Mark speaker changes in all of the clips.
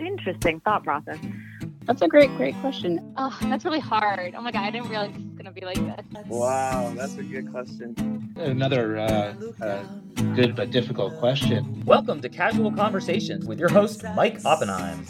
Speaker 1: interesting thought process.
Speaker 2: That's a great, great question.
Speaker 3: Oh, that's really hard. Oh my god, I didn't realize it was gonna be like this.
Speaker 4: Wow, that's a good question.
Speaker 5: Another uh, uh, good but difficult question.
Speaker 6: Welcome to Casual Conversations with your host, Mike Oppenheim.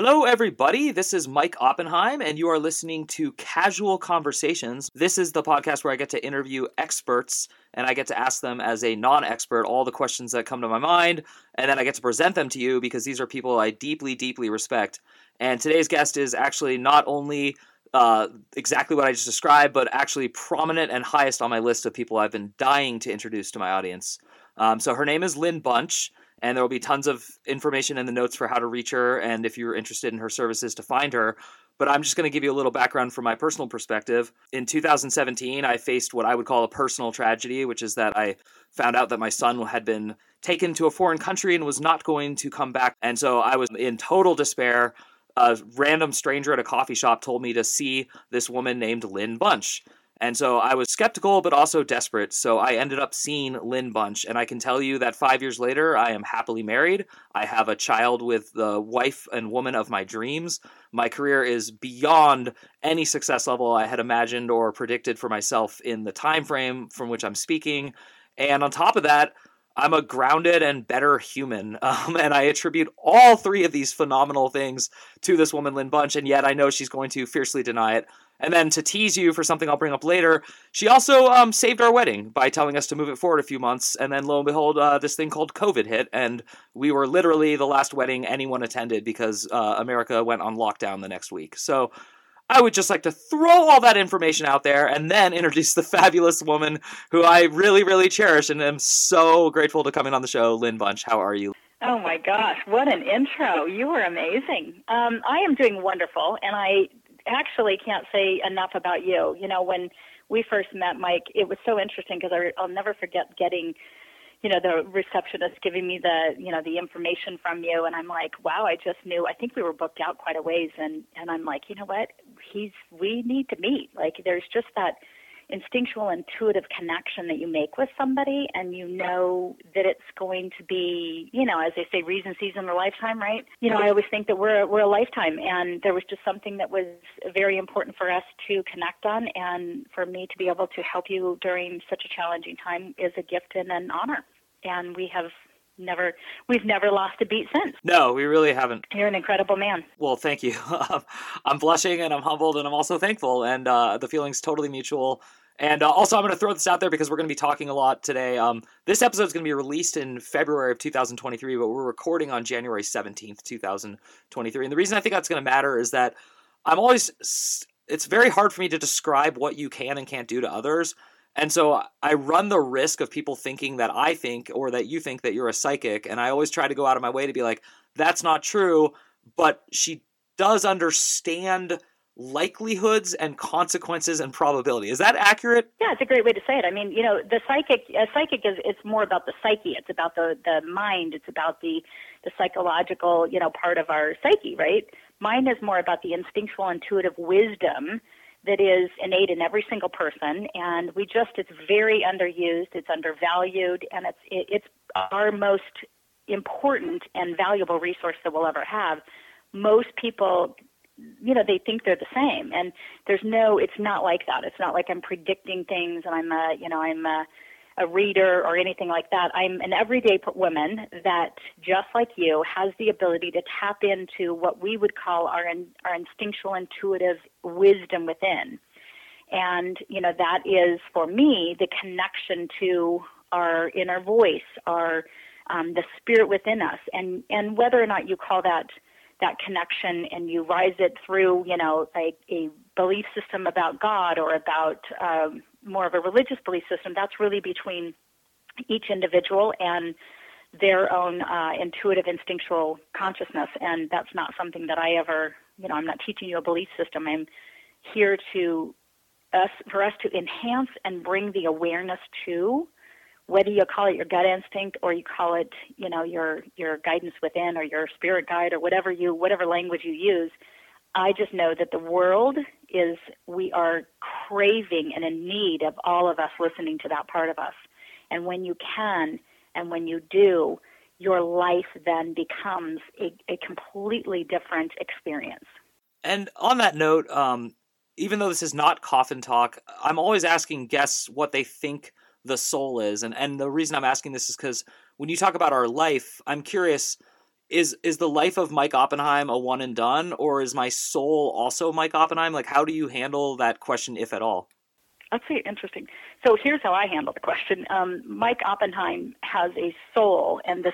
Speaker 6: Hello, everybody. This is Mike Oppenheim, and you are listening to Casual Conversations. This is the podcast where I get to interview experts and I get to ask them as a non expert all the questions that come to my mind, and then I get to present them to you because these are people I deeply, deeply respect. And today's guest is actually not only uh, exactly what I just described, but actually prominent and highest on my list of people I've been dying to introduce to my audience. Um, so her name is Lynn Bunch and there will be tons of information in the notes for how to reach her and if you're interested in her services to find her. But i'm just going to give you a little background from my personal perspective. In 2017 i faced what i would call a personal tragedy which is that i found out that my son had been taken to a foreign country and was not going to come back. And so i was in total despair. A random stranger at a coffee shop told me to see this woman named lynn bunch and so I was skeptical, but also desperate. So I ended up seeing Lynn Bunch. And I can tell you that five years later, I am happily married. I have a child with the wife and woman of my dreams. My career is beyond any success level I had imagined or predicted for myself in the time frame from which I'm speaking. And on top of that, I'm a grounded and better human. Um, and I attribute all three of these phenomenal things to this woman, Lynn Bunch. And yet I know she's going to fiercely deny it. And then to tease you for something I'll bring up later, she also um, saved our wedding by telling us to move it forward a few months. And then lo and behold, uh, this thing called COVID hit, and we were literally the last wedding anyone attended because uh, America went on lockdown the next week. So I would just like to throw all that information out there and then introduce the fabulous woman who I really, really cherish and am so grateful to come in on the show, Lynn Bunch. How are you?
Speaker 7: Oh my gosh, what an intro. You are amazing. Um, I am doing wonderful, and I actually can't say enough about you. You know, when we first met, Mike, it was so interesting because I'll never forget getting, you know, the receptionist giving me the, you know, the information from you, and I'm like, wow, I just knew. I think we were booked out quite a ways, and and I'm like, you know what, he's we need to meet. Like, there's just that instinctual, intuitive connection that you make with somebody, and you know that it's going to be, you know, as they say, reason, season, or lifetime, right? You know, I always think that we're we're a lifetime, and there was just something that was very important for us to connect on, and for me to be able to help you during such a challenging time is a gift and an honor. And we have never we've never lost a beat since.
Speaker 6: No, we really haven't.
Speaker 7: You're an incredible man.
Speaker 6: Well, thank you. I'm blushing and I'm humbled and I'm also thankful, and uh, the feeling's totally mutual. And uh, also, I'm going to throw this out there because we're going to be talking a lot today. Um, this episode is going to be released in February of 2023, but we're recording on January 17th, 2023. And the reason I think that's going to matter is that I'm always, it's very hard for me to describe what you can and can't do to others. And so I run the risk of people thinking that I think or that you think that you're a psychic. And I always try to go out of my way to be like, that's not true. But she does understand likelihoods and consequences and probability. Is that accurate?
Speaker 7: Yeah, it's a great way to say it. I mean, you know, the psychic a psychic is it's more about the psyche. It's about the the mind. It's about the the psychological, you know, part of our psyche, right? Mine is more about the instinctual intuitive wisdom that is innate in every single person. And we just it's very underused, it's undervalued and it's it, it's our most important and valuable resource that we'll ever have. Most people you know they think they're the same. And there's no it's not like that. It's not like i'm predicting things and i'm a you know i'm a, a reader or anything like that i'm an everyday woman that just like you has the ability to tap into what we would call our our instinctual intuitive wisdom within. And you know that is for me the connection to our inner voice our um, the spirit within us. And and whether or not you call that that connection and you rise it through, you know, a, a belief system about God or about um, more of a religious belief system, that's really between each individual and their own uh, intuitive instinctual consciousness. And that's not something that I ever, you know, I'm not teaching you a belief system. I'm here to us for us to enhance and bring the awareness to whether you call it your gut instinct or you call it, you know, your your guidance within or your spirit guide or whatever you whatever language you use, I just know that the world is we are craving and in need of all of us listening to that part of us. And when you can and when you do, your life then becomes a, a completely different experience.
Speaker 6: And on that note, um, even though this is not coffin talk, I'm always asking guests what they think the soul is. And and the reason I'm asking this is because when you talk about our life, I'm curious is is the life of Mike Oppenheim a one and done, or is my soul also Mike Oppenheim? Like, how do you handle that question, if at all?
Speaker 7: That's very interesting. So here's how I handle the question. Um, Mike Oppenheim has a soul, and the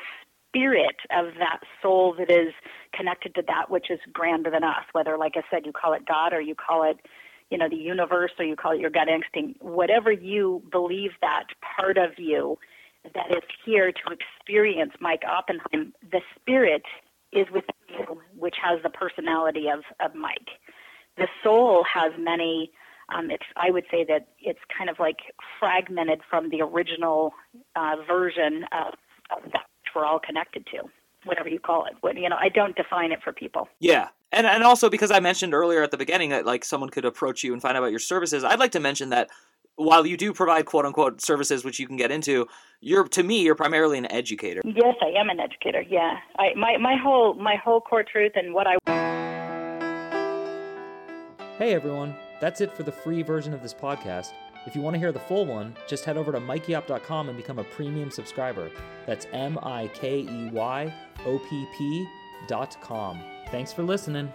Speaker 7: spirit of that soul that is connected to that which is grander than us. Whether, like I said, you call it God or you call it, you know, the universe or you call it your gut instinct. Whatever you believe that part of you that is here to experience Mike Oppenheim, the spirit is within you, which has the personality of, of Mike. The soul has many. Um, it's I would say that it's kind of like fragmented from the original uh, version of, of that which we're all connected to, whatever you call it. What, you know, I don't define it for people.
Speaker 6: Yeah, and and also because I mentioned earlier at the beginning that like someone could approach you and find out about your services, I'd like to mention that while you do provide quote unquote services which you can get into, you're to me you're primarily an educator.
Speaker 7: Yes, I am an educator. Yeah, I, my my whole my whole core truth and what I.
Speaker 1: Hey everyone, that's it for the free version of this podcast. If you want to hear the full one, just head over to mikeyopp.com and become a premium subscriber. That's M I K E Y O P P dot com. Thanks for listening.